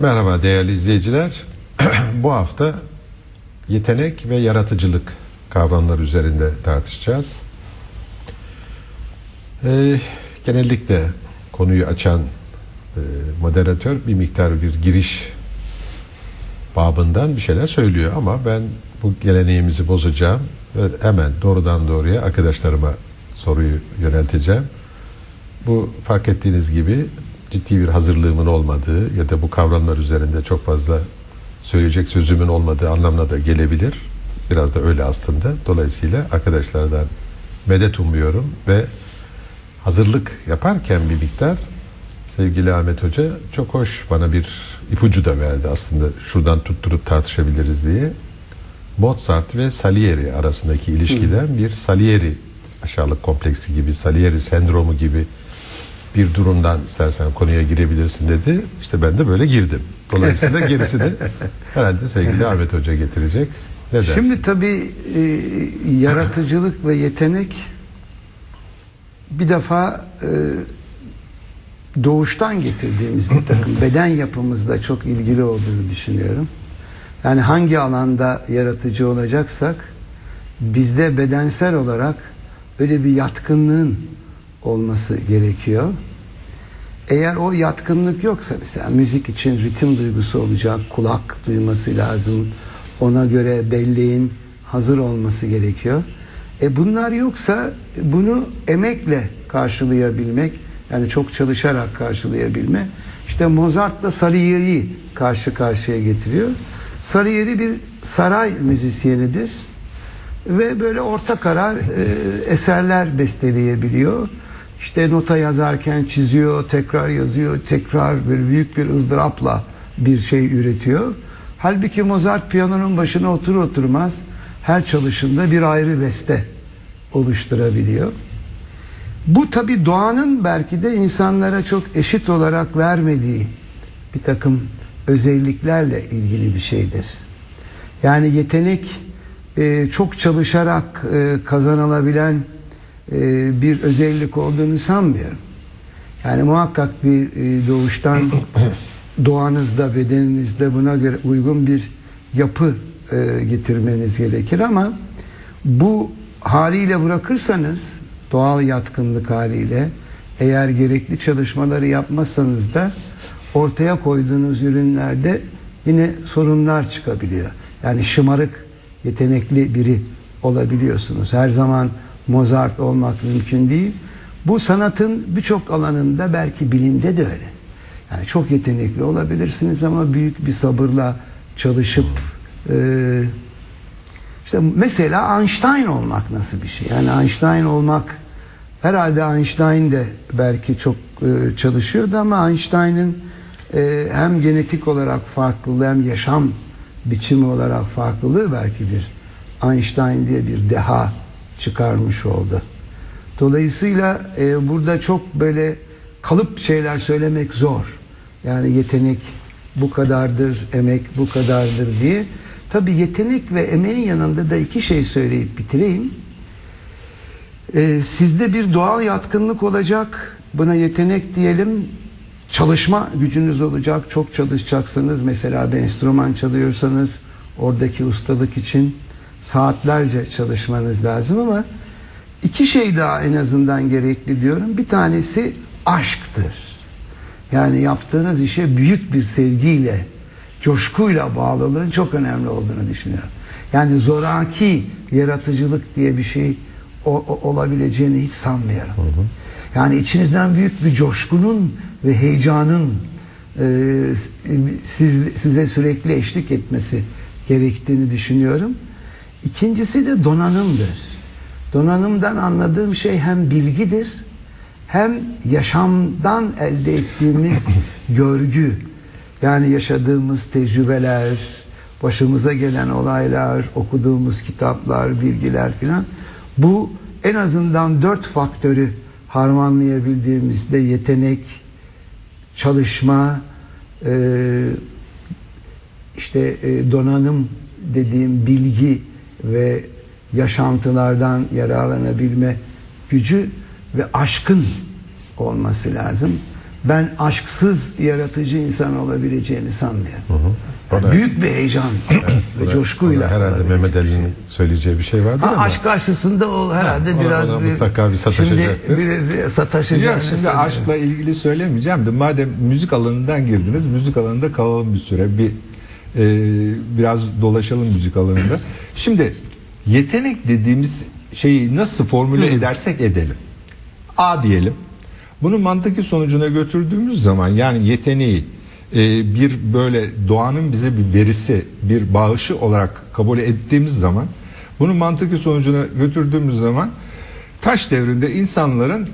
Merhaba değerli izleyiciler. Bu hafta yetenek ve yaratıcılık kavramları üzerinde tartışacağız. Ee, genellikle konuyu açan e, moderatör bir miktar bir giriş babından bir şeyler söylüyor ama ben bu geleneğimizi bozacağım ve hemen doğrudan doğruya arkadaşlarıma soruyu yönelteceğim. Bu fark ettiğiniz gibi ciddi bir hazırlığımın olmadığı ya da bu kavramlar üzerinde çok fazla söyleyecek sözümün olmadığı anlamına da gelebilir. Biraz da öyle aslında. Dolayısıyla arkadaşlardan medet umuyorum ve hazırlık yaparken bir miktar sevgili Ahmet Hoca çok hoş bana bir ipucu da verdi aslında şuradan tutturup tartışabiliriz diye. Mozart ve Salieri arasındaki ilişkiden bir Salieri aşağılık kompleksi gibi, Salieri sendromu gibi bir durumdan istersen konuya girebilirsin dedi. İşte ben de böyle girdim. Dolayısıyla gerisini herhalde sevgili Ahmet Hoca getirecek. Ne dersin? Şimdi tabii e, yaratıcılık ve yetenek bir defa e, doğuştan getirdiğimiz bir takım beden yapımızda çok ilgili olduğunu düşünüyorum. Yani hangi alanda yaratıcı olacaksak bizde bedensel olarak öyle bir yatkınlığın olması gerekiyor. Eğer o yatkınlık yoksa mesela müzik için ritim duygusu olacak, kulak duyması lazım. Ona göre belleğin hazır olması gerekiyor. E bunlar yoksa bunu emekle karşılayabilmek yani çok çalışarak karşılayabilme işte Mozart'la Salieri'yi karşı karşıya getiriyor. Salieri bir saray müzisyenidir ve böyle orta karar e, eserler besteleyebiliyor. İşte nota yazarken çiziyor, tekrar yazıyor, tekrar böyle büyük bir ızdırapla bir şey üretiyor. Halbuki Mozart piyanonun başına otur oturmaz her çalışında bir ayrı beste oluşturabiliyor. Bu tabi doğanın belki de insanlara çok eşit olarak vermediği bir takım özelliklerle ilgili bir şeydir. Yani yetenek e, çok çalışarak e, kazanılabilen e, bir özellik olduğunu sanmıyorum. Yani muhakkak bir e, doğuştan doğanızda, bedeninizde buna göre uygun bir yapı e, getirmeniz gerekir ama bu haliyle bırakırsanız doğal yatkınlık haliyle eğer gerekli çalışmaları yapmazsanız da ortaya koyduğunuz ürünlerde yine sorunlar çıkabiliyor. Yani şımarık, yetenekli biri olabiliyorsunuz. Her zaman Mozart olmak mümkün değil. Bu sanatın birçok alanında belki bilimde de öyle. Yani çok yetenekli olabilirsiniz ama büyük bir sabırla çalışıp e, işte mesela Einstein olmak nasıl bir şey? Yani Einstein olmak herhalde Einstein de belki çok e, çalışıyordu ama Einstein'ın e, hem genetik olarak farklılığı hem yaşam biçimi olarak farklılığı belki bir Einstein diye bir deha çıkarmış oldu. Dolayısıyla e, burada çok böyle kalıp şeyler söylemek zor. Yani yetenek bu kadardır, emek bu kadardır diye. Tabi yetenek ve emeğin yanında da iki şey söyleyip bitireyim. Ee, sizde bir doğal yatkınlık olacak. Buna yetenek diyelim. Çalışma gücünüz olacak. Çok çalışacaksınız. Mesela bir enstrüman çalıyorsanız oradaki ustalık için saatlerce çalışmanız lazım ama iki şey daha en azından gerekli diyorum. Bir tanesi aşktır. Yani yaptığınız işe büyük bir sevgiyle, coşkuyla bağlılığın çok önemli olduğunu düşünüyorum. Yani zoraki yaratıcılık diye bir şey o, o, olabileceğini hiç sanmıyorum. Hı hı. Yani içinizden büyük bir coşkunun ve heyecanın e, siz, size sürekli eşlik etmesi gerektiğini düşünüyorum. İkincisi de donanımdır. Donanımdan anladığım şey hem bilgidir hem yaşamdan elde ettiğimiz görgü. Yani yaşadığımız tecrübeler, başımıza gelen olaylar, okuduğumuz kitaplar, bilgiler filan. Bu en azından dört faktörü harmanlayabildiğimizde yetenek, çalışma, e, işte e, donanım dediğim bilgi ve yaşantılardan yararlanabilme gücü ve aşkın olması lazım. ben aşksız yaratıcı insan olabileceğini sanmıyorum. Bana- Yani büyük bir heyecan ve coşkuyla. Herhalde Mehmet bir şey. Ali'nin söyleyeceği bir şey vardı Ha, ama. aşk karşısında o herhalde ona- biraz ona bir mutlaka bir sataşacaktır. Şimdi bir, bir sataşacak. Yok, şimdi aşkla ilgili söylemeyeceğim de madem müzik alanından girdiniz müzik alanında kalalım bir süre bir e, biraz dolaşalım müzik alanında. Şimdi yetenek dediğimiz şeyi nasıl formüle edersek edelim. A diyelim. Bunu mantıki sonucuna götürdüğümüz zaman yani yeteneği e, bir böyle doğanın bize bir verisi, bir bağışı olarak kabul ettiğimiz zaman bunu mantıki sonucuna götürdüğümüz zaman taş devrinde insanların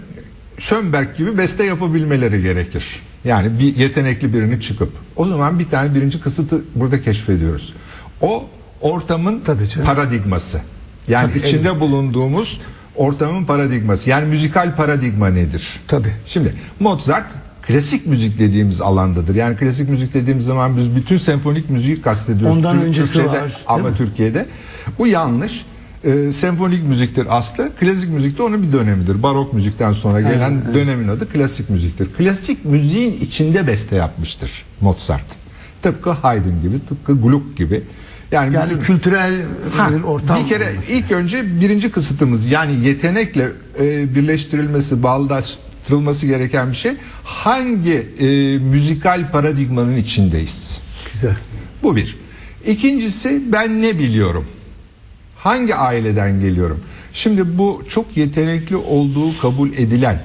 Schönberg gibi beste yapabilmeleri gerekir. Yani bir yetenekli birini çıkıp o zaman bir tane birinci kısıtı burada keşfediyoruz. O ortamın Tabii canım. paradigması. Yani Tabii, içinde bulunduğumuz ortamın paradigması. Yani müzikal paradigma nedir? Tabii. Şimdi Mozart klasik müzik dediğimiz alandadır. Yani klasik müzik dediğimiz zaman biz bütün senfonik müziği kastediyoruz. Ondan Türk- öncesi Türkçe'de var, Ama mi? Türkiye'de. Bu yanlış. Ee, senfonik müziktir aslı. Klasik müzik de onun bir dönemidir. Barok müzikten sonra gelen dönemin adı klasik müziktir. Klasik müziğin içinde beste yapmıştır Mozart. Tıpkı Haydn gibi, tıpkı Gluck gibi. Yani, yani bütün- kültürel Ha, bir ortam. bir kere olması. ilk önce birinci kısıtımız yani yetenekle e, birleştirilmesi, bağdaştırılması gereken bir şey. Hangi e, müzikal paradigmanın içindeyiz? güzel. Bu bir. İkincisi ben ne biliyorum? Hangi aileden geliyorum? Şimdi bu çok yetenekli olduğu kabul edilen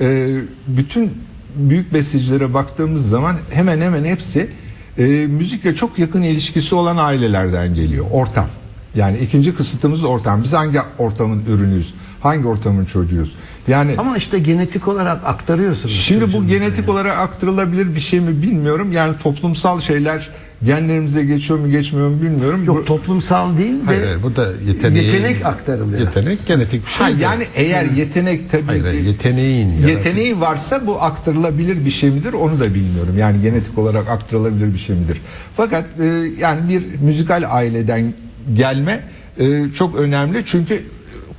e, bütün büyük bestecilere baktığımız zaman hemen hemen hepsi e, müzikle çok yakın ilişkisi olan ailelerden geliyor. Ortam. Yani ikinci kısıtımız ortam. Biz hangi ortamın ürünüyüz? Hangi ortamın çocuğuyuz? Yani Ama işte genetik olarak aktarıyorsunuz. Şimdi bu genetik yani. olarak aktarılabilir bir şey mi bilmiyorum. Yani toplumsal şeyler genlerimize geçiyor mu geçmiyor mu bilmiyorum. Yok Bu- toplumsal değil de Hayır, hayır, burada yeteneği, yetenek aktarılıyor. Yetenek genetik bir şey. Ha, de. yani eğer yetenek tabii Hayır, hayır, yeteneğin yeteneği varsa bu aktarılabilir bir şey midir onu da bilmiyorum. Yani genetik olarak aktarılabilir bir şey midir? Fakat e, yani bir müzikal aileden gelme e, çok önemli çünkü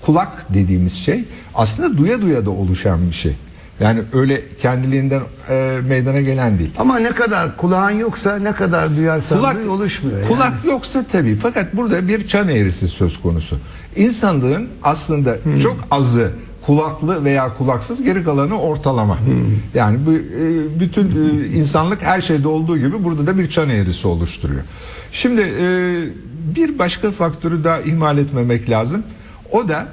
kulak dediğimiz şey aslında duya duya da oluşan bir şey. Yani öyle kendiliğinden e, meydana gelen değil. Ama ne kadar kulağın yoksa ne kadar duyarsan Kulak duy oluşmuyor. yani. Kulak yoksa tabii fakat burada bir çan eğrisi söz konusu. İnsanlığın aslında Hmm. çok azı kulaklı veya kulaksız geri kalanı ortalama. Hmm. Yani bu e, bütün e, insanlık her şeyde olduğu gibi burada da bir çan eğrisi oluşturuyor. Şimdi e, bir başka faktörü daha ihmal etmemek lazım. O da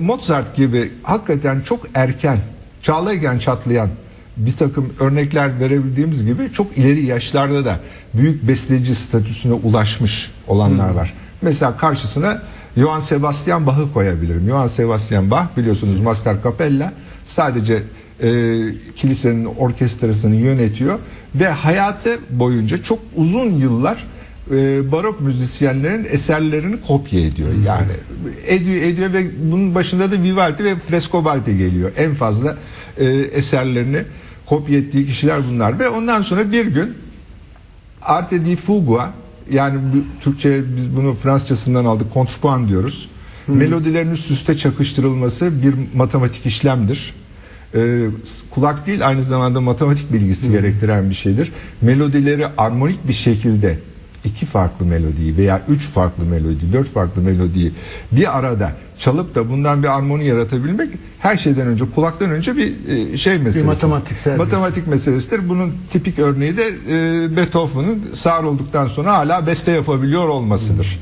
Mozart gibi hakikaten çok erken çağlayken çatlayan bir takım örnekler verebildiğimiz gibi çok ileri yaşlarda da büyük besteci statüsüne ulaşmış olanlar var. Mesela karşısına Johann Sebastian Bach'ı koyabilirim. Johann Sebastian Bach biliyorsunuz Master Capella sadece e, kilisenin orkestrasını yönetiyor ve hayatı boyunca çok uzun yıllar e, barok müzisyenlerin eserlerini kopya ediyor. Yani ediyor ediyor ve bunun başında da Vivaldi ve Frescobaldi geliyor. En fazla e, eserlerini kopya ettiği kişiler bunlar ve ondan sonra bir gün Arte di Fugua yani Türkçe biz bunu Fransızcasından aldık kontrpuan diyoruz. Melodilerin üst üste çakıştırılması bir matematik işlemdir. Ee, kulak değil aynı zamanda matematik bilgisi gerektiren bir şeydir. Melodileri armonik bir şekilde iki farklı melodiyi veya üç farklı melodi, dört farklı melodiyi bir arada çalıp da bundan bir armoni yaratabilmek her şeyden önce kulaktan önce bir e, şey meselesi. matematiksel bir- Matematik meselesidir. Bunun tipik örneği de e, Beethoven'ın sağır olduktan sonra hala beste yapabiliyor olmasıdır.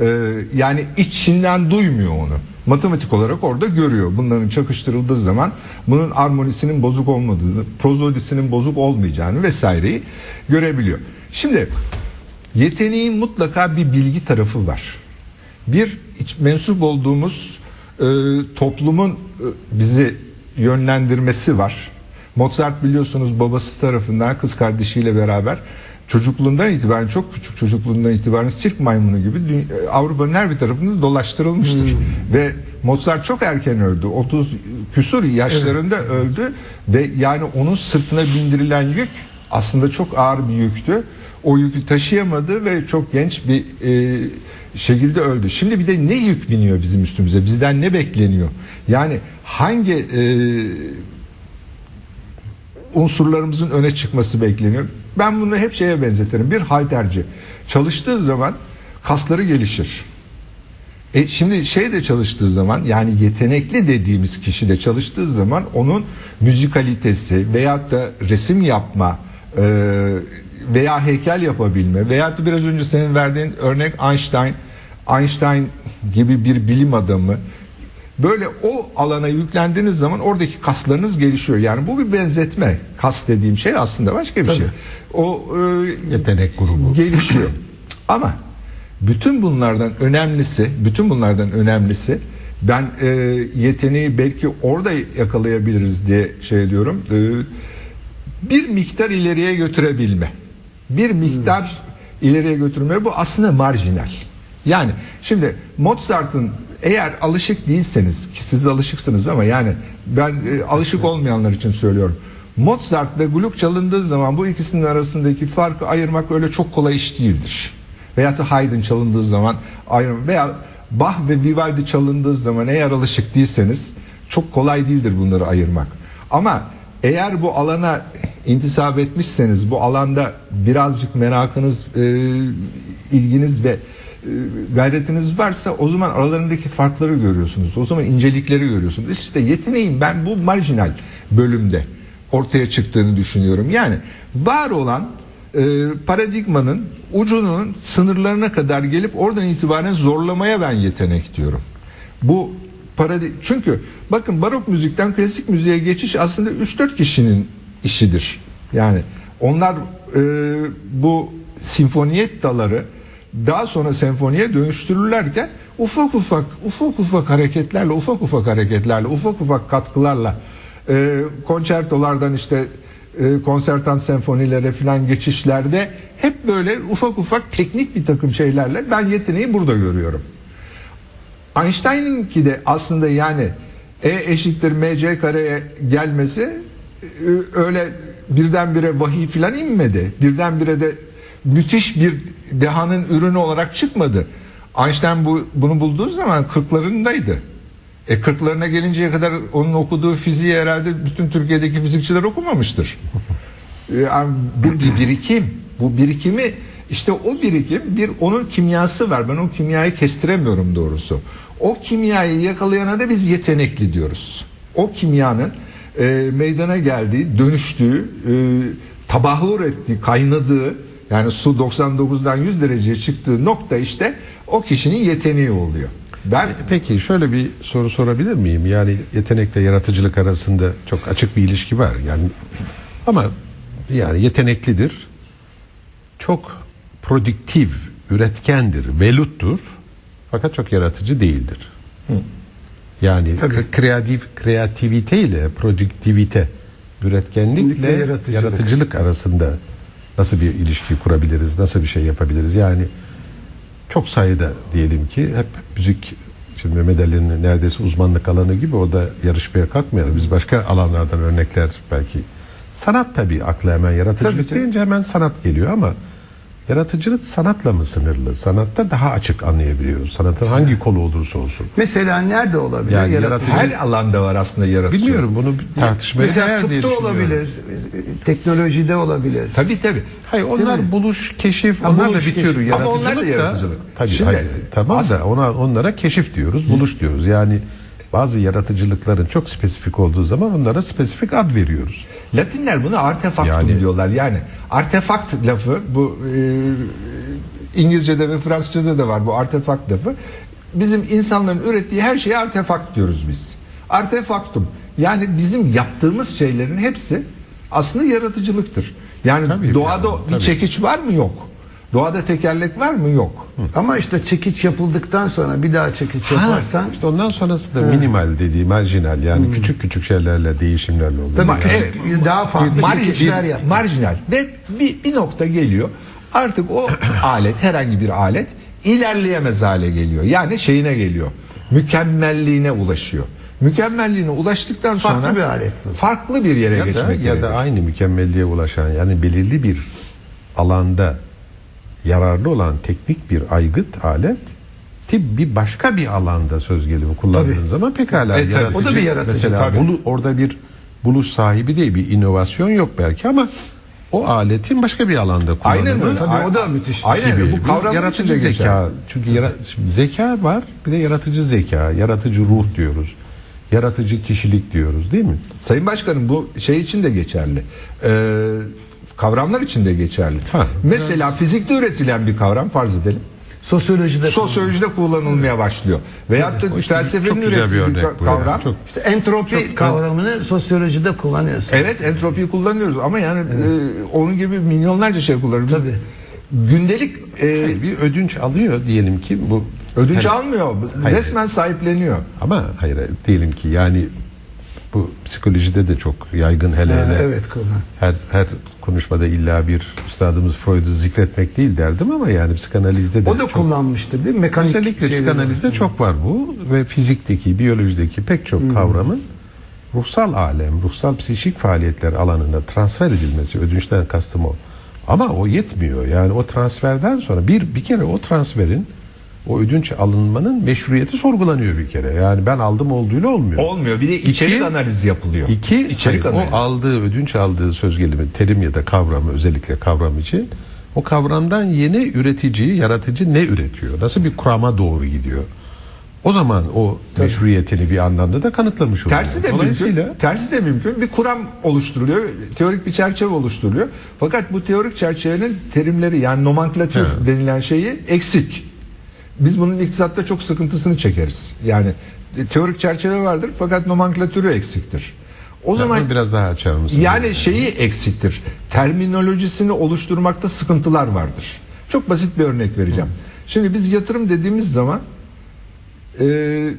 E, yani içinden duymuyor onu. Matematik olarak orada görüyor. Bunların çakıştırıldığı zaman bunun armonisinin bozuk olmadığını, prozodisinin bozuk olmayacağını vesaireyi görebiliyor. Şimdi yeteneğin mutlaka bir bilgi tarafı var. Bir mensup olduğumuz e, toplumun e, bizi yönlendirmesi var. Mozart biliyorsunuz babası tarafından kız kardeşiyle beraber çocukluğundan itibaren çok küçük çocukluğundan itibaren sirk maymunu gibi e, Avrupa'nın her bir tarafında dolaştırılmıştır. Ve Mozart çok erken öldü. 30 küsur yaşlarında öldü ve yani onun sırtına bindirilen yük aslında çok ağır bir yüktü. O yükü taşıyamadı ve çok genç bir e, şekilde öldü. Şimdi bir de ne yük biniyor bizim üstümüze? Bizden ne bekleniyor? Yani hangi e, unsurlarımızın öne çıkması bekleniyor. Ben bunu hep şeye benzetirim. Bir halterci çalıştığı zaman kasları gelişir. E şimdi şey de çalıştığı zaman yani yetenekli dediğimiz kişi de çalıştığı zaman onun müzikalitesi veyahut da resim yapma e, veya heykel yapabilme veyahut da biraz önce senin verdiğin örnek Einstein Einstein gibi bir bilim adamı böyle o alana yüklendiğiniz zaman oradaki kaslarınız gelişiyor. Yani bu bir benzetme. Kas dediğim şey aslında başka bir şey. O e, Yetenek grubu. gelişiyor. Ama bütün bunlardan önemlisi, bütün bunlardan önemlisi ben e, yeteneği belki orada yakalayabiliriz diye şey diyorum. E, bir miktar ileriye götürebilme. Bir miktar ileriye götürme bu aslında marjinal. Yani şimdi Mozart'ın eğer alışık değilseniz ki siz alışıksınız ama yani ben e, alışık olmayanlar için söylüyorum. Mozart ve Gluck çalındığı zaman bu ikisinin arasındaki farkı ayırmak öyle çok kolay iş değildir. Veyahut da Haydn çalındığı zaman ayırmak veya Bach ve Vivaldi çalındığı zaman eğer alışık değilseniz çok kolay değildir bunları ayırmak. Ama eğer bu alana intisap etmişseniz bu alanda birazcık merakınız, e, ilginiz ve e, gayretiniz varsa o zaman aralarındaki farkları görüyorsunuz. O zaman incelikleri görüyorsunuz. İşte yeteneğin ben bu marjinal bölümde ortaya çıktığını düşünüyorum. Yani var olan e, paradigmanın ucunun sınırlarına kadar gelip oradan itibaren zorlamaya ben yetenek diyorum. Bu paradi çünkü bakın barok müzikten klasik müziğe geçiş aslında 3-4 kişinin işidir. Yani onlar e, bu sinfoniyettaları daha sonra senfoniye dönüştürürlerken ufak ufak ufak ufak hareketlerle ufak ufak hareketlerle ufak ufak katkılarla e, konçertolardan işte e, konsertan senfonilere filan geçişlerde hep böyle ufak ufak teknik bir takım şeylerle ben yeteneği burada görüyorum. Einstein'ınki de aslında yani E eşittir mc kareye gelmesi öyle birdenbire vahiy filan inmedi. Birdenbire de müthiş bir dehanın ürünü olarak çıkmadı. Einstein bu, bunu bulduğu zaman 40'larındaydı. E 40'larına gelinceye kadar onun okuduğu fiziği herhalde bütün Türkiye'deki fizikçiler okumamıştır. E, Yani bu bir birikim. Bu birikimi işte o birikim bir onun kimyası var. Ben o kimyayı kestiremiyorum doğrusu. O kimyayı yakalayana da biz yetenekli diyoruz. O kimyanın e, meydana geldiği, dönüştüğü, e, tabahur ettiği, kaynadığı yani su 99'dan 100 dereceye çıktığı nokta işte o kişinin yeteneği oluyor. Ben Peki şöyle bir soru sorabilir miyim? Yani yetenekle yaratıcılık arasında çok açık bir ilişki var. Yani ama yani yeteneklidir. Çok prodüktif, üretkendir, veluttur. Fakat çok yaratıcı değildir. Yani k- kreatif kreativite ile prodüktivite, üretkenlikle yaratıcılık. yaratıcılık. arasında nasıl bir ilişki kurabiliriz? Nasıl bir şey yapabiliriz? Yani çok sayıda diyelim ki hep müzik şimdi Mehmet Ali'nin neredeyse uzmanlık alanı gibi orada yarışmaya kalkmayalım. Biz başka alanlardan örnekler belki. Sanat tabii akla hemen yaratıcılık Tabii, tabii. deyince hemen sanat geliyor ama yaratıcılık sanatla mı sınırlı? Sanatta daha açık anlayabiliyoruz. Sanatın hangi kolu olursa olsun. Mesela nerede olabilir Yani yaratıcı? her alanda var aslında yaratıcı. Bilmiyorum bunu tartışmaya Mesela değer diye tıpta olabilir, teknolojide olabilir. Tabii tabii. Hayır onlar buluş, keşif, Ha, onlar buluş, da bir tür keşif. Ama onlar da yaratıcılık da. yaratıcılık. Tabii Şimdi- hayır, tamam da ona onlara keşif diyoruz, buluş diyoruz. Yani bazı yaratıcılıkların çok spesifik olduğu zaman onlara spesifik ad veriyoruz. Latinler buna artefaktum Yani- diyorlar. Yani artefakt lafı bu e, İngilizce'de ve Fransızca'da da var bu artefakt lafı. Bizim insanların ürettiği her şeye artefakt diyoruz biz. Artefaktum. Yani bizim yaptığımız şeylerin hepsi aslında yaratıcılıktır. Yani Tabii, doğada yani, bir tabii. çekiç var mı? Yok. Doğada tekerlek var mı? Yok. Ama işte çekiç yapıldıktan sonra bir daha çekiç yaparsan İşte ondan sonrası da minimal dediği marjinal yani küçük küçük şeylerle değişimlerle oluyor. tabii Yani- küçük daha farklı Marjinal, yap. marjinal ve bir, bir nokta geliyor artık o alet herhangi bir alet ilerleyemez hale geliyor yani şeyine geliyor mükemmelliğine ulaşıyor mükemmelliğine ulaştıktan Farklı sonra bir alet bu. farklı bir yere ya da, geçmek ya gerekiyor. da aynı mükemmelliğe ulaşan yani belirli bir alanda yararlı olan teknik bir aygıt alet tip bir başka bir alanda söz gelimi kullandığın Tabii. zaman pekala E, yaratıcı. O da bir yaratıcı, Mesela tabii. bulu, orada bir buluş sahibi değil bir inovasyon yok belki ama o aletin başka bir alanda kullanımı. Aynen öyle. Tabii o da müthiş bir Aynen öyle. Bu kavramın yaratıcı zeka. geçer. Çünkü yara- zeka var, bir de yaratıcı zeka, yaratıcı ruh diyoruz. Yaratıcı kişilik diyoruz, değil mi? Sayın Başkanım bu şey için de geçerli. Ee, kavramlar için de geçerli. Ha, Mesela fizikte üretilen bir kavram farz edelim. Sosyolojide Sosyolojide kullanılmaya başlıyor. Veyahut da O işte felsefenin çok bir ürettiği bir ya. kavram. Çok- İşte entropi kavramını sosyolojide kullanıyorsun. Evet entropiyi kullanıyoruz ama yani e, onun gibi milyonlarca şey kullanıyoruz. Tabii. Gündelik e, Hayır, bir ödünç alıyor diyelim ki bu ödünç Hani- almıyor. Hayır. Resmen sahipleniyor. Ama hayır, diyelim ki yani bu psikolojide de çok yaygın hele Ha, hele. evet. Her her konuşmada illa bir üstadımız Freud'u zikretmek değil derdim ama yani psikanalizde de O da çok- kullanmıştır değil mi? Mekanik Özellikle psikanalizde var. çok var bu ve fizikteki, biyolojideki pek çok kavramın ruhsal alem, ruhsal psikik faaliyetler alanına transfer edilmesi ödünçten kastım o. Ama o yetmiyor. Yani o transferden sonra bir bir kere o transferin o ödünç alınmanın meşruiyeti sorgulanıyor bir kere. Yani ben aldım olduğuyla olmuyor. Olmuyor. Bir de içerik İki- analizi yapılıyor. İki, içerik hayır, analizi. o aldığı, ödünç aldığı söz gelimi, terim ya da kavramı özellikle kavram için o kavramdan yeni üretici, yaratıcı ne üretiyor? Nasıl bir kurama doğru gidiyor? O zaman o meşruiyetini bir anlamda da kanıtlamış oluyor. Tersi de Dolayısıyla mümkün. Tersi de mümkün. Bir kuram oluşturuluyor. Teorik bir çerçeve oluşturuluyor. Fakat bu teorik çerçevenin terimleri yani nomenklatür He. denilen şeyi eksik. Biz bunun iktisatta çok sıkıntısını çekeriz. Yani e, teorik çerçeve vardır fakat nomenklatürü eksiktir. O zaman Bunu biraz daha açar mısın? yani şeyi eksiktir. Terminolojisini oluşturmakta sıkıntılar vardır. Çok basit bir örnek vereceğim. Şimdi biz yatırım dediğimiz zaman e,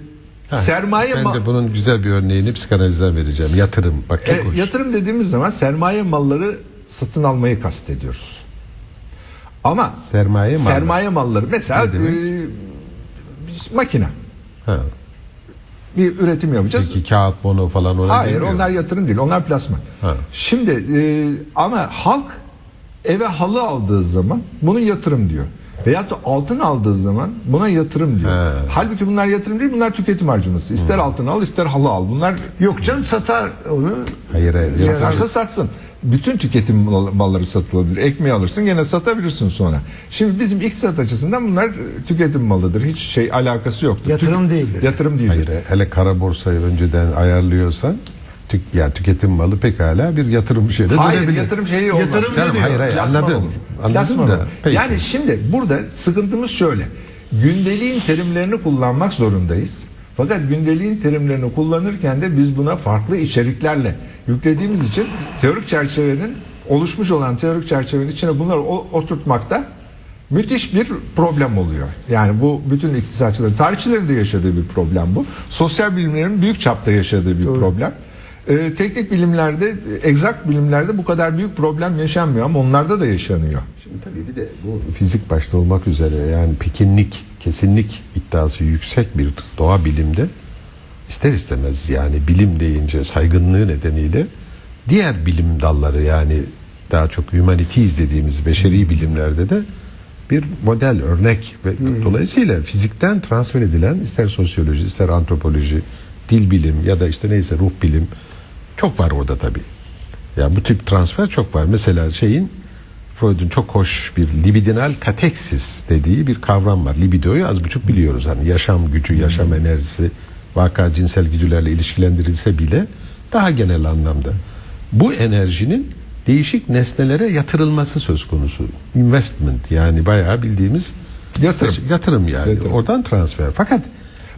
Ha, sermaye ben de bunun güzel bir örneğini psikanalizden vereceğim. Yatırım. Bak çok E, hoş. yatırım dediğimiz zaman sermaye malları satın almayı kastediyoruz. Ama Sermaye malları. sermaye malları mesela e, biz makine Ha. bir üretim yapacağız. Peki kağıt, bono falan ona Hayır girmiyor. onlar yatırım değil onlar plasman. Ha. Şimdi e, ama halk eve halı aldığı zaman bunun yatırım diyor. Veyahut da altın aldığı zaman buna yatırım diyor. Ha. Halbuki bunlar yatırım değil bunlar tüketim harcaması. İster altın al ister halı al. Bunlar Yok canım satar onu. Hayır hayır. Satarsa satsın. Bütün tüketim mal- malları satılabilir. Ekmeği alırsın gene satabilirsin sonra. Şimdi bizim iktisat açısından bunlar tüketim malıdır. Hiç şey alakası yoktur. Yatırım Tük- değildir. Yatırım değildir. Hayır hele kara borsayı önceden ayarlıyorsan tük, yani tüketim malı pekala bir yatırım şeyine Hayır dönebilir. yatırım şeyi olmaz. Yatırım Canım, hayır, hayır, Plasman anladım. olur. Anladım Plasman da, olur. peki. Yani şimdi burada sıkıntımız şöyle. Gündeliğin terimlerini kullanmak zorundayız. Fakat gündeliğin terimlerini kullanırken de biz buna farklı içeriklerle yüklediğimiz için teorik çerçevenin oluşmuş olan teorik çerçevenin içine bunları oturtmakta müthiş bir problem oluyor. Yani bu bütün iktisatçıların, tarihçilerin de yaşadığı bir problem bu. Sosyal bilimlerin büyük çapta yaşadığı bir problem. Ee, teknik bilimlerde, egzakt bilimlerde bu kadar büyük problem yaşanmıyor ama onlarda da yaşanıyor. Şimdi tabii bir de bu fizik başta olmak üzere yani pekinlik, kesinlik iddiası yüksek bir doğa bilimde ister istemez yani bilim deyince saygınlığı nedeniyle diğer bilim dalları yani daha çok humanities dediğimiz beşeri bilimlerde de bir model örnek ve dolayısıyla fizikten transfer edilen ister sosyoloji ister antropoloji dil bilim ya da işte neyse ruh bilim çok var orada tabii. Yani bu tip transfer çok var. Mesela şeyin Freud'un çok hoş bir libidinal kateksis dediği bir kavram var. Libidoyu az buçuk biliyoruz. Hani yaşam gücü, yaşam enerjisi vaka cinsel güdülerle ilişkilendirilse bile daha genel anlamda. Bu enerjinin değişik nesnelere yatırılması söz konusu. Investment yani bayağı bildiğimiz Yatırım. yatırım yani. Yatırım. Oradan transfer. Fakat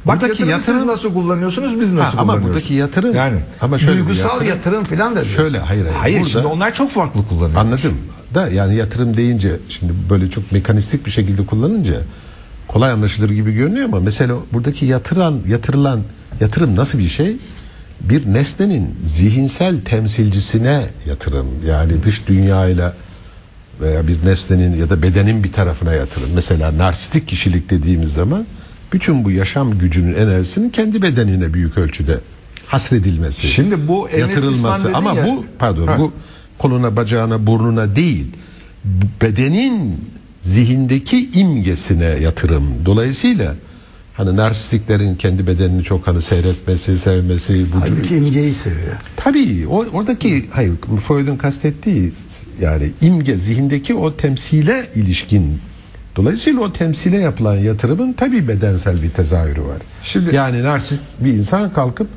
Bak buradaki yatırım siz nasıl kullanıyorsunuz biz nasıl Ha, ama buradaki yatırım Yani ama şöyle Duygusal yatırım, falan da. Şöyle hayır hayır. hayır Burada- şimdi onlar çok farklı kullanıyor. Anladım. Da yani yatırım deyince şimdi böyle çok mekanistik bir şekilde kullanınca kolay anlaşılır gibi görünüyor ama mesela buradaki yatıran yatırılan yatırım nasıl bir şey? Bir nesnenin zihinsel temsilcisine yatırım. Yani dış dünyayla veya bir nesnenin ya da bedenin bir tarafına yatırım. Mesela narsistik kişilik dediğimiz zaman bütün bu yaşam gücünün enerjisinin kendi bedenine büyük ölçüde hasredilmesi. Şimdi bu yatırılması ama ya. bu pardon Ha. bu koluna bacağına burnuna değil bedenin zihindeki imgesine yatırım. Dolayısıyla hani narsistiklerin kendi bedenini çok hani seyretmesi, sevmesi, bu Halbuki imgeyi seviyor. Tabii o, oradaki hayır Freud'un kastettiği yani imge zihindeki o temsile ilişkin dolayısıyla o temsile yapılan yatırımın tabii bedensel bir tezahürü var. Şimdi- yani narsist bir insan kalkıp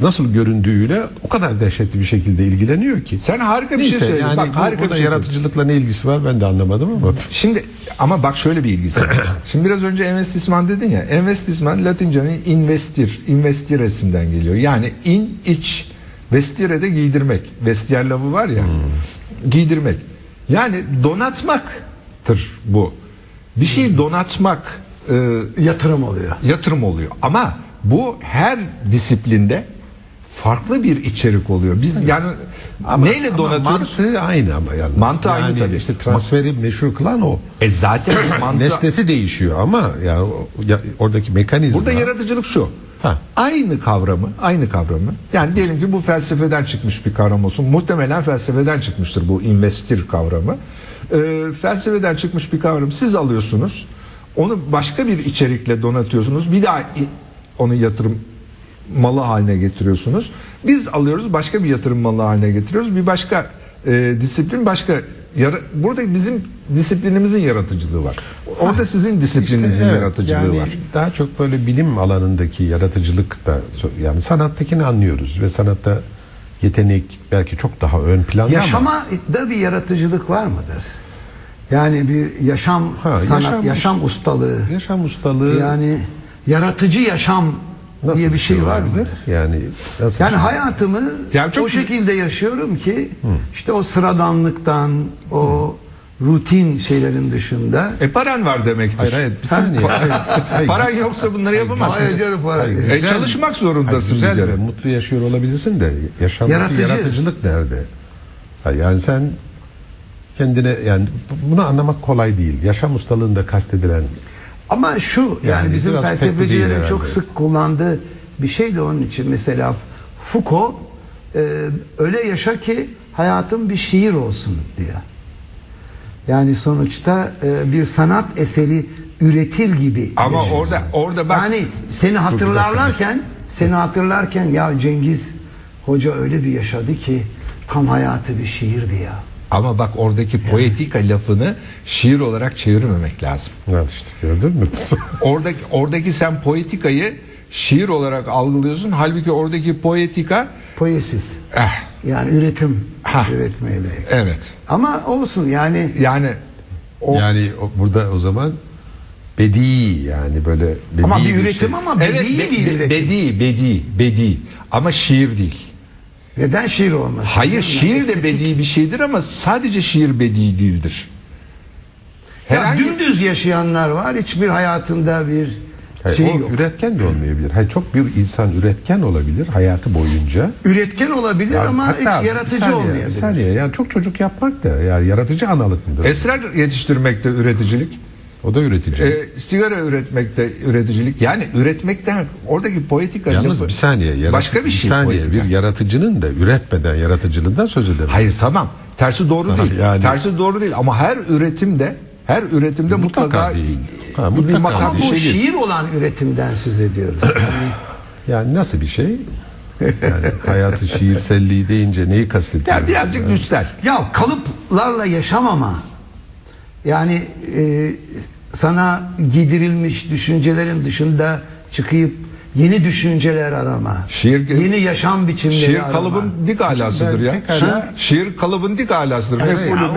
nasıl göründüğüyle o kadar dehşetli bir şekilde ilgileniyor ki. Sen harika bir Neyse, şey söyledin. yani Bak harika bir şey yaratıcılıkla ne ilgisi var ben de anlamadım ama. Şimdi ama bak şöyle bir ilgisi var. Şimdi biraz önce investisman dedin ya. Investisman Latince'nin investir, investiresinden geliyor. Yani in, iç, vestire de giydirmek. Vestiyer lafı var ya. Giydirmek. Yani donatmaktır bu. Bir şeyi donatmak e, Yatırım oluyor. yatırım oluyor. Ama bu her disiplinde farklı bir içerik oluyor. Biz yani neyle Ama donatıyoruz? Mantığı aynı ama yalnız. Mantığı aynı Yani tabii. işte transferi meşhur kılan o. E zaten mantığı... Nesnesi değişiyor ama yani ya, oradaki mekanizma. Burada yaratıcılık şu. Ha. Aynı kavramı, aynı kavramı. Yani diyelim ki bu felsefeden çıkmış bir kavram olsun. Muhtemelen felsefeden çıkmıştır bu investir kavramı. Ee, felsefeden çıkmış bir kavram. Siz alıyorsunuz. Onu başka bir içerikle donatıyorsunuz. Bir daha onu yatırım malı haline getiriyorsunuz. Biz alıyoruz başka bir yatırım malı haline getiriyoruz. Bir başka e, disiplin başka yara- burada bizim disiplinimizin yaratıcılığı var. Orada sizin disiplininizin İşte evet, yaratıcılığı yani var. Daha çok böyle bilim alanındaki yaratıcılık da yani sanattakini anlıyoruz ve sanatta yetenek belki çok daha ön planda ama Yaşamada bir yaratıcılık var mıdır? Yani bir yaşam Ha, sanat, yaşam yaşam, us- ustalığı. yaşam ustalığı Yani yaratıcı yaşam nasıl diye bir şey var vardır? mıdır? Yani nasıl Yani şey? hayatımı Yani çok o şekilde yaşıyorum ki işte o sıradanlıktan, o rutin şeylerin dışında E paran var demektir. Hayır hayır bir saniye. hayır, hayır. Paran yoksa bunları yapamazsın. Hayır canım, para Hayır, değil. E, çalışmak zorundasın Hayır, güzel ve mutlu yaşıyor olabilirsin de yaşamdaki Yaratıcı. yaratıcılık nerede? Yani sen kendine yani bu- bunu anlamak kolay değil. Yaşam ustalığında kastedilen Ama şu yani, Yani bizim felsefecilerin çok sık kullandığı bir şey de onun için mesela Foucault e, öyle yaşa ki hayatın bir şiir olsun diyor. Yani sonuçta e, bir sanat eseri üretir gibi. Ama yaşıyorsun. orada orada bak yani seni hatırlarlarken seni hatırlarken ya Cengiz Hoca öyle bir yaşadı ki tam hayatı bir şiirdi ya. ama bak oradaki poetika lafını şiir olarak çevirmemek lazım. Al işte gördün mü? Oradaki oradaki sen poetikayı şiir olarak algılıyorsun. Halbuki oradaki poetika Poesis. eh, Yani üretim Ha. üretmeyle. evet. Ama olsun yani Yani o yani burada o zaman bedi yani böyle bedi ama bir şey. üretim ama bedi evet bir be- üretim. bedi bedi bedi ama şiir değil. Neden şiir olmasın? Hayır Yani şiir de estetik. bedi bir şeydir ama sadece şiir bedi değildir. Ya Herhangi dümdüz yaşayanlar var. Hiçbir hayatında bir Hayır, şey o yok. üretken de olmayabilir. Hayır, çok bir insan üretken olabilir hayatı boyunca. Üretken olabilir Yani ama hatta hiç bir yaratıcı saniye, olmayabilir. Bir saniye yani çok çocuk yapmak da yani yaratıcı analık mıdır? esrar yetiştirmekte üreticilik. o da üretici. E, sigara üretmekte üreticilik. Yani üretmekten oradaki poetika Yalnız lafı bir saniye yaratı- başka bir şey. saniye poetika. bir yaratıcının da üretmeden yaratıcılığından söz edemeyiz. Hayır tamam. Tersi doğru değil. yani- Tersi doğru değil ama her üretimde her üretimde Mutlaka mutlaka, değil. Ha, bir mutlaka makam bir bu şey şiir olan üretimden söz ediyoruz. Yani Yani nasıl bir şey? Yani hayatı şiirselliği deyince neyi kastediyoruz? Ya birazcık düstel. ya kalıplarla yaşamama yani e, sana giydirilmiş düşüncelerin dışında çıkıp yeni düşünceler arama. Şiir- yeni yaşam biçimleri Şiir arama. kalıbın dik alasıdır ya. pekala- Şiir kalıbın dik alasıdır. Hayır, Mef'ulü, ya, o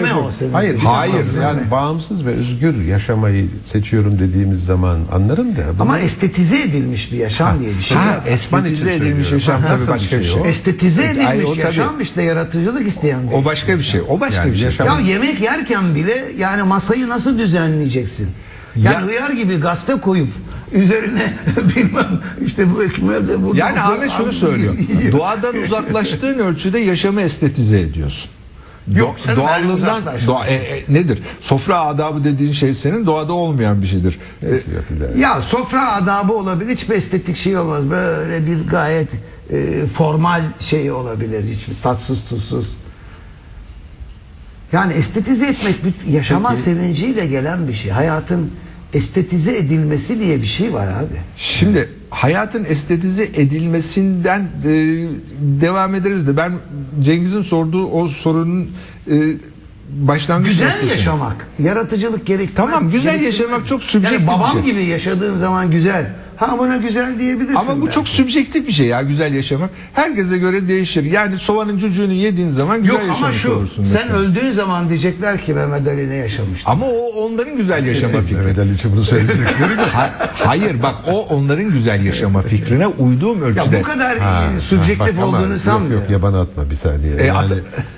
mef'ul. o senin. Hayır, Hayır. Yani bağımsız ve özgür yaşamayı seçiyorum dediğimiz zaman anlarım da. bunu- Ama estetize edilmiş bir yaşam diye bir şey. Ha, estetize edilmiş yaşam Ha, tabii başka bir şey şey. o? Estetize Ay, edilmiş o tabii. yaşam işte yaratıcılık isteyen bir. O başka bir şey. O başka Yani bir şey. yaşam- Ya yemek yerken bile yani masayı nasıl düzenleyeceksin? Yani Ya- hıyar gibi gazete koyup üzerine bilmem işte bu ekmeği de burada. Yani Ahmet şunu söylüyor. Doğadan uzaklaştığın ölçüde yaşamı estetize ediyorsun. Yok Do- doğallığından doğa- e, e, nedir? Sofra adabı dediğin şey senin doğada olmayan bir şeydir. E. Ya sofra adabı olabilir. Hiçbir estetik şey olmaz. Böyle bir gayet e, formal şey olabilir. Hiçbir tatsız tuzsuz. Yani estetize etmek bir yaşama sevinciyle gelen bir şey. Hayatın estetize edilmesi diye bir şey var abi. Şimdi hayatın estetize edilmesinden e, devam ederiz de ben Cengiz'in sorduğu o sorunun e, başlangıç Güzel noktasını- yaşamak, yaratıcılık gerektirmez. Tamam, güzel yaşamak çok subjektif Yani babam şey. gibi yaşadığım zaman güzel. Ha buna güzel diyebilirsin. Ama bu belki. çok sübjektif bir şey ya güzel yaşamak. Herkese göre değişir. Yani soğanın cücüğünü yediğin zaman güzel Yok ama yaşamış şu olursun. sen mesela. öldüğün zaman diyecekler ki Mehmet Ali ne yaşamıştı. Ama o onların güzel yaşama Kesin fikri. Mehmet Ali için bunu söyleyecekleri. Ha- hayır bak o onların güzel yaşama fikrine uyduğum Ya ölçüde. bu kadar Ha, e, subjektif bak ama olduğunu yok, sanmıyorum. Yok yabana atma bir saniye. E, yani, at-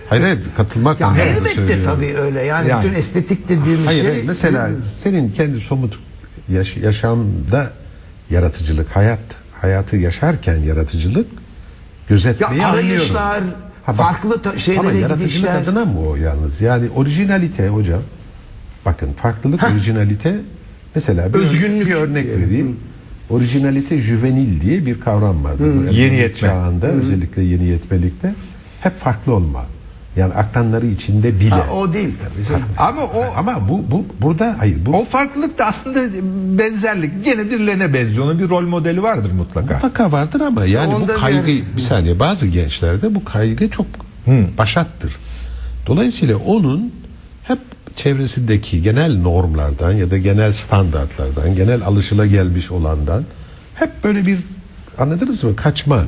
hayır hayır katılmak Ya elbette tabii öyle. Yani, Yani. bütün estetik dediğimiz Hayır, şey hayır, mesela senin kendi somut yaş- yaşamda yaratıcılık, hayat, hayatı yaşarken yaratıcılık ya gözetmeyi anlıyorum. arayışlar, Ha bak, farklı ta- Ama şeylere yaratıcılık gidişler. adına mı o yalnız? Yani orijinalite hocam. Bakın farklılık, orijinalite mesela bir, Özgünlük bir örnek vereyim. Orijinalite juvenil diye bir kavram vardır. Bu Yeni yetme. Çağında özellikle yeni yetmelikte hep farklı olma. Yani akranları içinde bile. Ha, o değil tabii canım. Ama o Ama bu, bu burada hayır bu o farklılık da aslında benzerlik. Gene birilerine benziyor. Onun bir rol modeli vardır mutlaka. mutlaka vardır ama yani Onda bu kaygı yani- bir saniye bazı gençlerde bu kaygı çok başattır. Dolayısıyla onun hep çevresindeki genel normlardan ya da genel standartlardan, genel alışılagelmiş olandan hep böyle bir anladınız mı? Kaçma.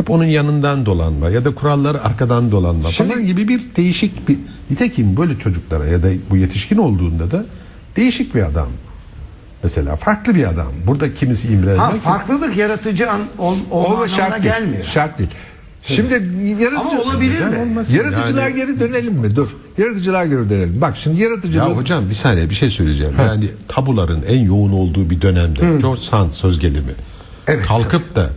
Hep onun yanından dolanma ya da kuralları arkadan dolanma Şimdi- falan gibi bir değişik bir nitekim böyle çocuklara ya da bu yetişkin olduğunda da değişik bir adam. Mesela farklı bir adam. Burada kimisi imrenmek. Ha farklılık yaratıcı an, ol, olma anlamına şart değil. gelmiyor. Şart değil. Şimdi yaratıcı Ama olabilir olmasın? Yaratıcılığa Yani- geri dönelim mi? Dur. Yaratıcılığa geri dönelim. Bak şimdi yaratıcılık Ya hocam bir saniye bir şey söyleyeceğim. Yani tabuların en yoğun olduğu bir dönemde George Sand söz gelimi. Evet, kalkıp da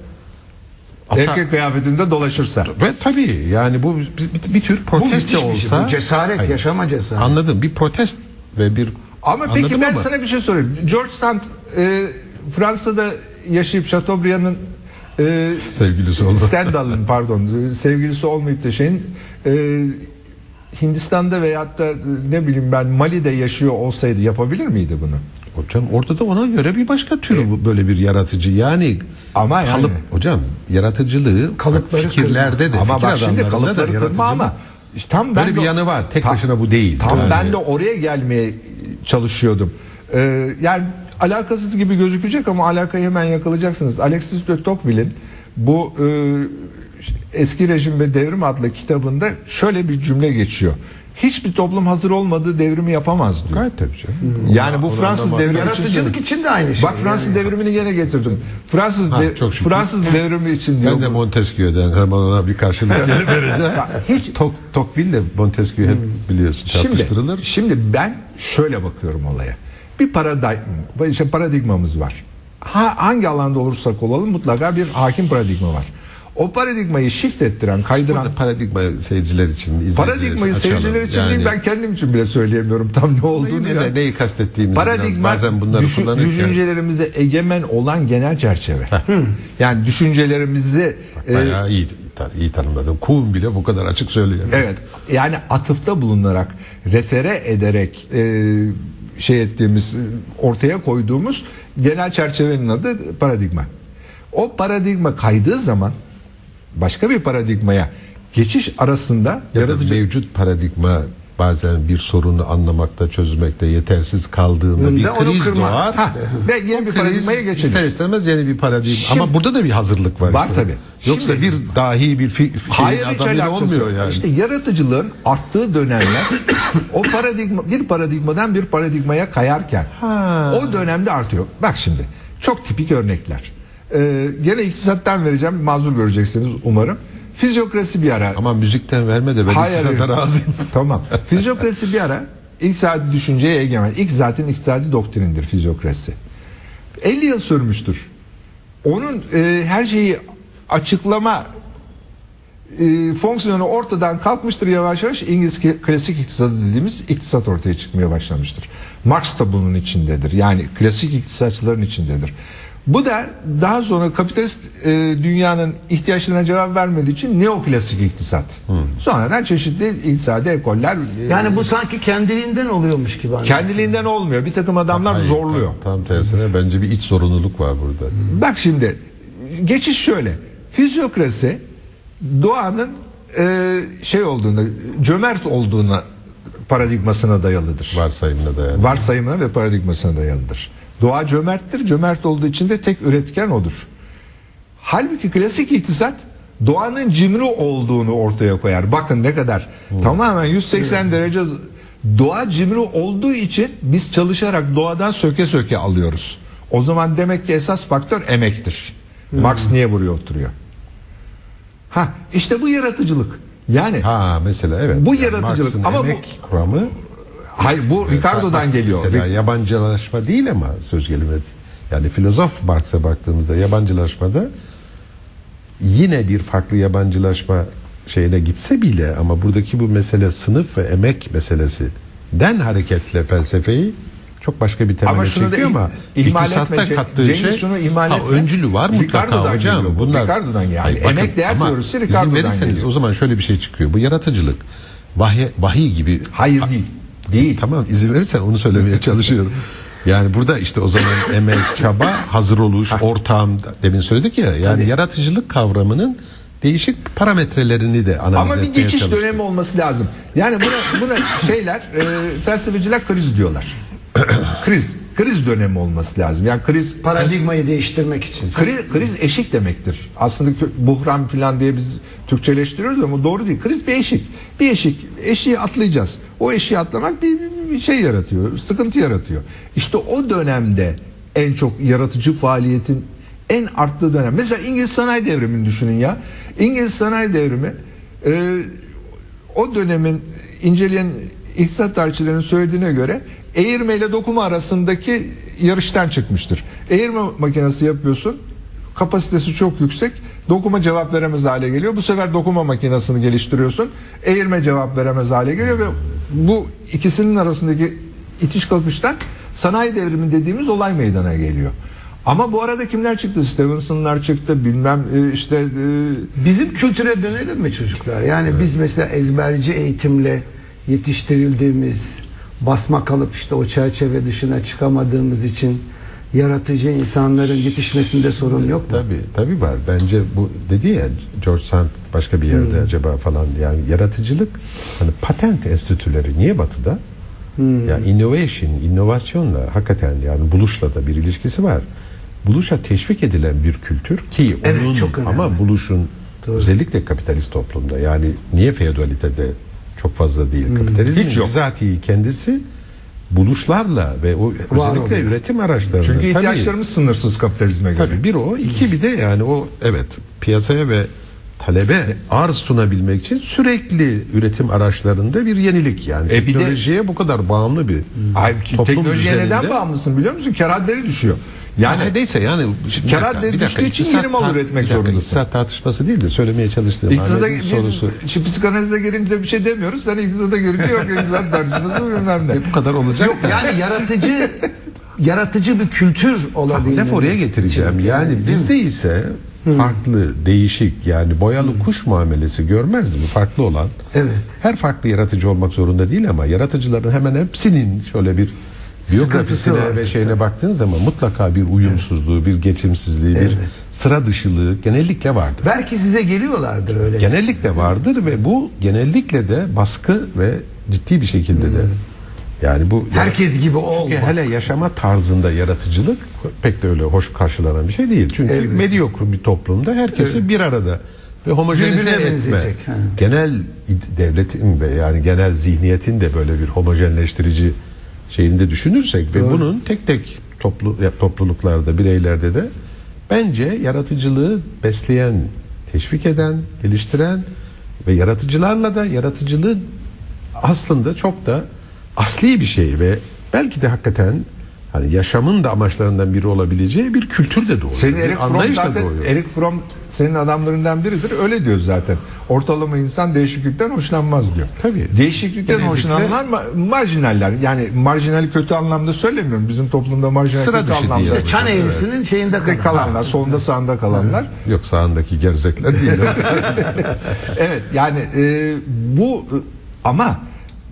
ata- erkek kıyafetinde dolaşırsa. ve tabii yani bu bir, bir, tür Bu protest müthiş de bir şey. olsa Bu cesaret, Hayır. yaşama cesareti. Anladım. Bir protest ve bir Ama peki ben ama- sana bir şey sorayım. George Sand e, Fransa'da yaşayıp Chateaubriand'ın e, Sevgilisi oldu. Stendhal'ın pardon sevgilisi olmayıp da şeyin e, Hindistan'da veyahut da e, ne bileyim ben Mali'de yaşıyor olsaydı yapabilir miydi bunu? Hocam orada da ona göre bir başka tür bu böyle bir yaratıcı yani Ama yani- kalıp hocam yaratıcılığı Kalıpları fikirlerde de ama fikir bak şimdi adamlarında da kalıpları kırma ama işte tam ben Böyle de- bir yanı var. Tek Tam- başına bu değil. Tam Yani. ben de oraya gelmeye çalışıyordum. Ee, yani alakasız gibi gözükecek ama alakayı hemen yakalayacaksınız. Alexis de Tocqueville'in bu e, eski rejim ve devrim adlı kitabında şöyle bir cümle geçiyor. Hiçbir toplum hazır olmadığı devrimi yapamaz diyor. Gayet tabii canım. Yani bu Fransız devrimi Yaratıcılık için, için de aynı şey. Bak Fransız devrimini gene getirdim. Fransız Ha, de- çok şükür. Fransız devrimi için diyor. Ben de. Montesquieu'den hemen ona bir karşılık gelip vereceğim. Hiç- Tok, Tocqueville de Montesquieu hep biliyorsun çarpıştırılır. Şimdi, şimdi ben şöyle bakıyorum olaya. Bir paradigm, işte paradigmamız var. Ha, hangi alanda olursak olalım mutlaka bir hakim paradigma var. O paradigmayı shift ettiren, kaydıran Burada paradigma seyirciler için paradigmayı açalım. seyirciler için Yani değil ben kendim için bile söyleyemiyorum tam ne olduğunu. ne, neyi kastettiğimizi Paradigma bazen bunları düşün- kullanırken düşüncelerimize egemen olan genel çerçeve. yani düşüncelerimizi e, bayağı iyi, iyi tanımladım. Kuhn bile bu kadar açık söylüyor. Evet. Yani atıfta bulunarak, refere ederek e, şey ettiğimiz, e, ortaya koyduğumuz genel çerçevenin adı paradigma. O paradigma kaydığı zaman başka bir paradigmaya geçiş arasında Ya da yaratıcı mevcut paradigma bazen bir sorunu anlamakta çözmekte yetersiz kaldığında Bunda bir kriz kırma. doğar. Ha, ve yeni O bir paradigmaya geçilir. İster istemez yeni bir paradigma. Şimdi- Ama burada da bir hazırlık var. Var işte. tabii. Yoksa Şimdi- bir dahi bir fi, Hayır adamıyla olmuyor yani. İşte yaratıcılığın arttığı dönemler o paradigma bir paradigmadan bir paradigmaya kayarken o dönemde artıyor. Bak şimdi çok tipik örnekler. Ee, gene iktisattan vereceğim mazur göreceksiniz umarım. Fizyokrasi bir ara. Ama müzikten verme de ben Hayır, iktisata razıyım. tamam. Fizyokrasi bir ara iktisadi düşünceye egemen. İlk zaten iktisadi doktrindir fizyokrasi. 50 yıl sürmüştür. Onun e, her şeyi açıklama e, fonksiyonu ortadan kalkmıştır yavaş yavaş İngiliz klasik iktisadı dediğimiz iktisat ortaya çıkmaya başlamıştır. Marx da bunun içindedir. Yani klasik iktisatçıların içindedir. Bu da daha sonra kapitalist e, dünyanın ihtiyaçlarına cevap vermediği için neoklasik iktisat. Sonradan çeşitli iktisadi ekoller e, Yani bu sanki kendiliğinden oluyormuş gibi. anladım. kendiliğinden olmuyor. Bir takım adamlar Hayır, zorluyor. Tam, tam tersine bence bir iç zorunluluk var burada. Bak şimdi geçiş şöyle. Fizyokrasi doğanın e, şey olduğunu, cömert olduğuna paradigmasına dayalıdır. Varsayımına dayalı. Varsayımına ve paradigmasına dayalıdır. Doğa cömerttir. Cömert olduğu için de tek üretken odur. Halbuki klasik iktisat doğanın cimri olduğunu ortaya koyar. Bakın ne kadar tamamen 180 derece doğa cimri olduğu için biz çalışarak doğadan söke söke alıyoruz. O zaman demek ki esas faktör emektir. Marx niye buraya oturuyor? Ha işte bu yaratıcılık. Yani Ha mesela evet. Bu Yani yaratıcılık. Marx'ın Ama bu- emek kuramı hayır bu Ricardo'dan geliyor. Mesela yabancılaşma değil ama söz gelimi. Yani filozof Marx'a baktığımızda yabancılaşmada yine bir farklı yabancılaşma şeyine gitse bile ama buradaki bu mesele sınıf ve emek meselesi den hareketle felsefeyi çok başka bir temele Ama çekiyor ama iktisatta etme. Kattığı Cengiz şey şunu ihmal ha, etme. öncülü var mutlaka hocam. bu. Bunlar Ricardo'dan yani. Hayır, Emek değer teorisi izin Ricardo'dan verirseniz geliyor. o zaman şöyle bir şey çıkıyor. Bu yaratıcılık vahiy, vahiy gibi Hayır değil. Değil. Tamam izin verirsen onu söylemeye çalışıyorum. Yani burada işte o zaman emek, çaba, hazır oluş, ortam demin söyledik ya. Yani yaratıcılık kavramının değişik parametrelerini de analiz Ama bir etmeye geçiş çalıştık. dönemi olması lazım. Yani buna, buna şeyler e, felsefeciler kriz diyorlar. kriz. Kriz dönemi olması lazım. Yani kriz Paradigmayı değiştirmek için. Kriz, kriz eşik demektir. Aslında buhran falan diye biz Türkçeleştiriyoruz ama doğru değil. Kriz bir eşik. Bir eşik. Eşiği atlayacağız. O eşiği atlamak bir, bir- bir şey yaratıyor. Sıkıntı yaratıyor. İşte o dönemde en çok yaratıcı faaliyetin en arttığı dönem. Mesela İngiliz sanayi devrimini düşünün ya. İngiliz sanayi devrimi e, o dönemin inceleyen iktisat tarihçilerinin söylediğine göre eğirme ile dokuma arasındaki yarıştan çıkmıştır. Eğirme makinesi yapıyorsun kapasitesi çok yüksek dokuma cevap veremez hale geliyor. Bu sefer dokuma makinesini geliştiriyorsun. Eğirme cevap veremez hale geliyor ve bu ikisinin arasındaki itiş kalkıştan sanayi devrimi dediğimiz olay meydana geliyor. Ama bu arada kimler çıktı? Stevenson'lar çıktı bilmem e, işte e, Bizim kültüre dönelim mi çocuklar? Yani biz mesela ezberci eğitimle yetiştirildiğimiz, basma kalıp işte o çerçeve dışına çıkamadığımız için yaratıcı insanların yetişmesinde sorun yok mu? Tabii tabii var. Bence bu dedi ya George Sand başka bir yerde acaba falan yani yaratıcılık hani patent enstitüleri niye batıda? Ya innovation, inovasyonla hakikaten yani buluşla da bir ilişkisi var. Buluşa teşvik edilen bir kültür ki Evet, onun çok önemli. ama buluşun Doğru. özellikle kapitalist toplumda yani niye feodalitede çok fazla değil kapitalizmin Hiç yok. bizatihi kendisi buluşlarla ve o özellikle oluyor. üretim araçlarını çünkü tabii- ihtiyaçlarımız sınırsız kapitalizme göre. Tabii bir o, iki bir de yani o evet piyasaya ve talebe arz sunabilmek için sürekli üretim araçlarında bir yenilik yani E bir de- teknolojiye bu kadar bağımlı bir Ay, toplum teknolojiye neden bağımlısın biliyor musun? Kar düşüyor. Yani neyse yani dakika, düştüğü için yeni mal üretmek zorundasın. iktisat tartışması değil de söylemeye çalıştığım İktisada biz, sorusu şimdi psikanalize girince bir şey demiyoruz. Sen iktisada girince yok iktisat tartışması bilmem ne. E, bu kadar olacak Yok yani yaratıcı yaratıcı bir kültür olabilmemiz Laf oraya getireceğim. için. Yani bizde ise farklı, değişik yani boyalı kuş muamelesi görmezdi mi? Farklı olan. Evet. Her farklı yaratıcı olmak zorunda değil ama yaratıcıların hemen hepsinin şöyle bir biyografisine var. ve şeyine baktığın zaman mutlaka bir uyumsuzluğu, bir geçimsizliği, bir Evet. sıra dışılığı genellikle vardır. Belki size geliyorlardır öyle. Genellikle vardır ve bu genellikle de baskı ve ciddi bir şekilde de yani bu Herkes gibi ol çünkü hele yaşama tarzında yaratıcılık pek de öyle hoş karşılanan bir şey değil. Çünkü Evet. medyokru bir toplumda herkesi bir arada ve homojenize Birbirine etme. benzeyecek. Genel devletin ve yani genel zihniyetin de böyle bir homojenleştirici şeyinde düşünürsek ve bunun tek tek toplu topluluklarda, bireylerde de bence yaratıcılığı besleyen, teşvik eden, geliştiren ve yaratıcılarla da yaratıcılığı aslında çok da asli bir şey ve belki de hakikaten hani yaşamın da amaçlarından biri olabileceği bir kültür de doğuyor. Senin Erik Fromm zaten doğuyor. Erik Fromm senin adamlarından biridir. Öyle diyor zaten. Ortalama insan değişiklikten hoşlanmaz diyor. Tabii. Değişiklikten Genellikle- hoşlananlar ma- marjinaller. Yani marjinali kötü anlamda söylemiyorum. Bizim toplumda marjinal Sıra kötü anlamda. diyelim. Çan eğrisinin şeyinde De kalan. kalanlar, solunda sağında kalanlar. Yok sağındaki gerzekler değil. evet yani e, bu e, ama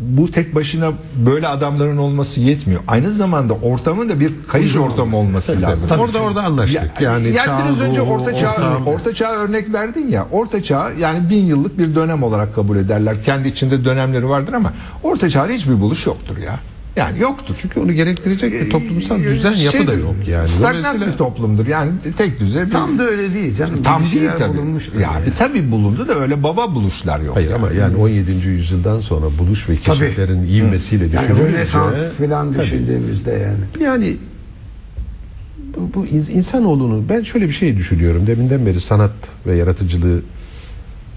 bu tek başına böyle adamların olması yetmiyor. Aynı zamanda ortamın da bir kayış ortamı olması lazım. orada orada anlaştık. Ya- yani yani biraz önce orta çağ orta çağ örnek verdin ya. Orta çağ yani bin yıllık bir dönem olarak kabul ederler. Kendi içinde dönemleri vardır ama orta çağda hiçbir buluş yoktur ya. Yani yoktur. Çünkü onu gerektirecek bir toplumsal düzen yapı da yok yani. Dolayısıyla bir toplumdur. Yani tek düze bir Tam da öyle değil canım. tam Bir değil tabii. yani. bir tabii bulundu da öyle baba buluşlar yok. Hayır yani. ama yani 17. yüzyıldan sonra buluş ve keşiflerin ivmesiyle Yani düşünülünce Rönesans falan düşündüğümüzde yani. Yani bu, bu ins- insanoğlunu ben şöyle bir şey düşünüyorum. Deminden beri sanat ve yaratıcılığı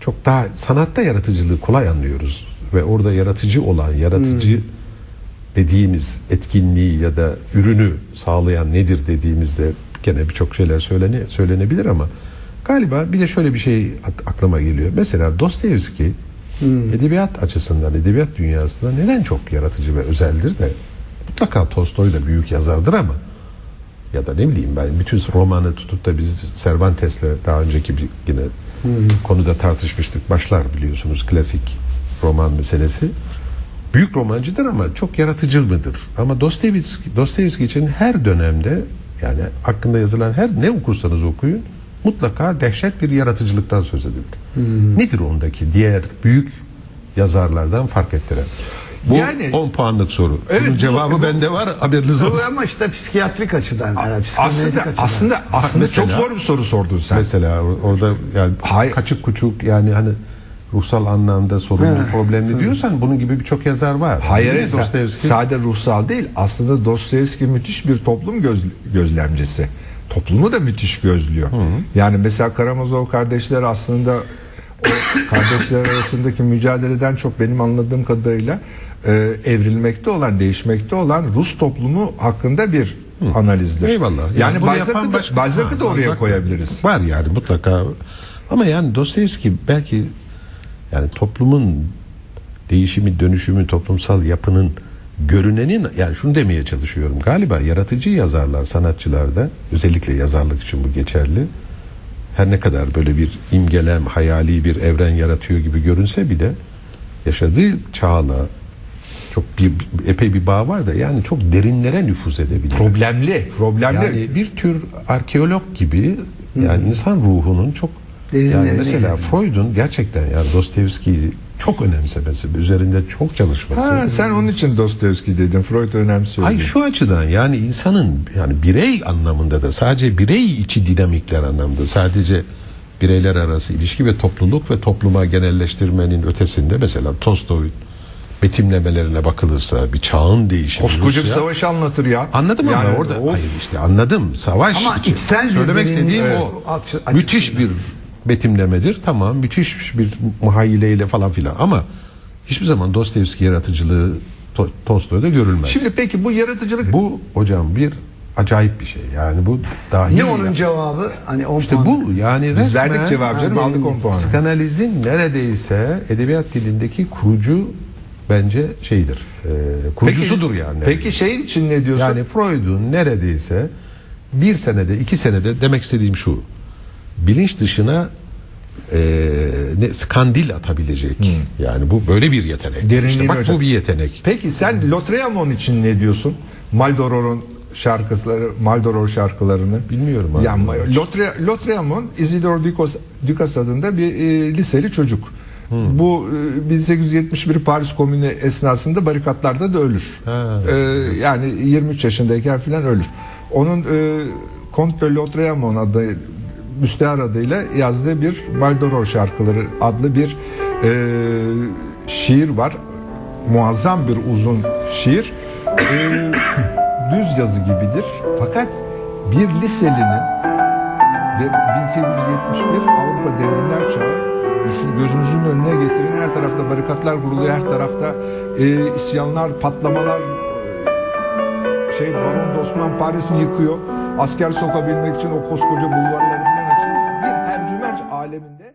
çok daha sanatta yaratıcılığı kolay anlıyoruz ve orada yaratıcı olan yaratıcı dediğimiz etkinliği ya da ürünü sağlayan nedir dediğimizde gene birçok şeyler söylene, söylenebilir ama galiba bir de şöyle bir şey aklıma geliyor. Mesela Dostoyevski edebiyat açısından, edebiyat dünyasında neden çok yaratıcı ve özeldir de mutlaka Tolstoy da büyük yazardır ama ya da ne bileyim ben bütün romanı tutup da biz Cervantes'le daha önceki bir yine konuda tartışmıştık. Başlar biliyorsunuz klasik roman meselesi. Büyük romancıdır ama çok yaratıcı mıdır? Ama Dostoyevski, Dostoyevski için her dönemde yani hakkında yazılan her ne okursanız okuyun mutlaka dehşet bir yaratıcılıktan söz edilir. Nedir ondaki diğer büyük yazarlardan fark ettiren? Bu Yani- 10 puanlık soru. Evet, Bunun bu- cevabı bu- bende var. Haberiniz olsun. ama işte psikiyatrik açıdan. Yani Aslında açıdan. aslında aslında mesela- çok zor bir soru sordun sen. Mesela or- orada yani Hayır. kaçık kuçuk yani hani ruhsal anlamda sorunlu problemli diyorsan bunun gibi birçok yazar var. Hayır, Dostoyevski? sade ruhsal değil. Aslında Dostoyevski müthiş bir toplum göz, gözlemcisi. Toplumu da müthiş gözlüyor. Yani mesela Karamazov kardeşler aslında o kardeşler arasındaki mücadeleden çok benim anladığım kadarıyla e, evrilmekte olan, değişmekte olan Rus toplumu hakkında bir analizdir. Eyvallah. Yani, bunu Balzac'ı da, başka- Balzac'ı da oraya Balzac- koyabiliriz. Var yani mutlaka. Ama yani Dostoyevski belki yani toplumun değişimi, dönüşümü, toplumsal yapının görünenin yani şunu demeye çalışıyorum. Galiba yaratıcı yazarlar, sanatçılarda özellikle yazarlık için bu geçerli. Her ne kadar böyle bir imgelem, hayali bir evren yaratıyor gibi görünse bile yaşadığı çağla çok bir epey bir bağ var da yani çok derinlere nüfuz edebiliyor. Problemli, problemli. Yani bir tür arkeolog gibi yani insan ruhunun çok yani mesela yani. Freud'un gerçekten yani Dostoyevski'yi çok önemsemesi, üzerinde çok çalışması. ha, sen onun için Dostoyevski dedin. Freud önemsiyor. Ay şu açıdan yani insanın yani birey anlamında da sadece birey içi dinamikler anlamında sadece bireyler arası ilişki ve topluluk ve topluma genelleştirmenin ötesinde mesela Tolstoy betimlemelerine bakılırsa bir çağın değişimi. Koskoca bir savaşı anlatır ya. Anladım ama Yani orada of. hayır işte anladım savaş Ama içsel söylemek istediğim Evet. o müthiş bir betimlemedir tamam müthiş bir muhayyileyle falan filan ama hiçbir zaman Dostoyevski yaratıcılığı To- Tolstoy'da görülmez. Şimdi peki bu yaratıcılık bu hocam bir acayip bir şey yani bu dahi Ne onun cevabı? Hani 10 işte puan. bu yani resmen Biz verdik cevabı canım Ha, aldık benim- 10 puanı. psikanalizin neredeyse edebiyat dilindeki kurucu bence şeydir. E, kurucusudur yani. Peki şey için ne diyorsun? Yani Freud'un neredeyse bir senede, iki senede demek istediğim şu. Bilinç dışına e, ne, skandil atabilecek. Yani bu böyle bir yetenek. Derinliğini İşte bak hocam. bu bir yetenek. Peki sen Lotreamon için ne diyorsun? Maldoror'un şarkıları, Maldoror şarkılarını. Bilmiyorum abi. Ya Lotre, Lotreamon Isidore Ducas, Ducas adında bir e, liseli çocuk. Bu e, 1871 Paris Komünü esnasında barikatlarda da ölür. Ha, E, yani 23 yaşındayken filan ölür. Onun e, Comte de Lotreamon adı müstehar adıyla yazdığı bir Maldoror şarkıları adlı bir e, şiir var. Muazzam bir uzun şiir. E, düz yazı gibidir. Fakat bir liselinin ve 1871 Avrupa Devrimler Çağı düşün, gözünüzün önüne getirin her tarafta barikatlar kuruluyor her tarafta e, isyanlar patlamalar e, şey Baron Osman Paris'i yıkıyor. Asker sokabilmek için o koskoca bulvarları aleminde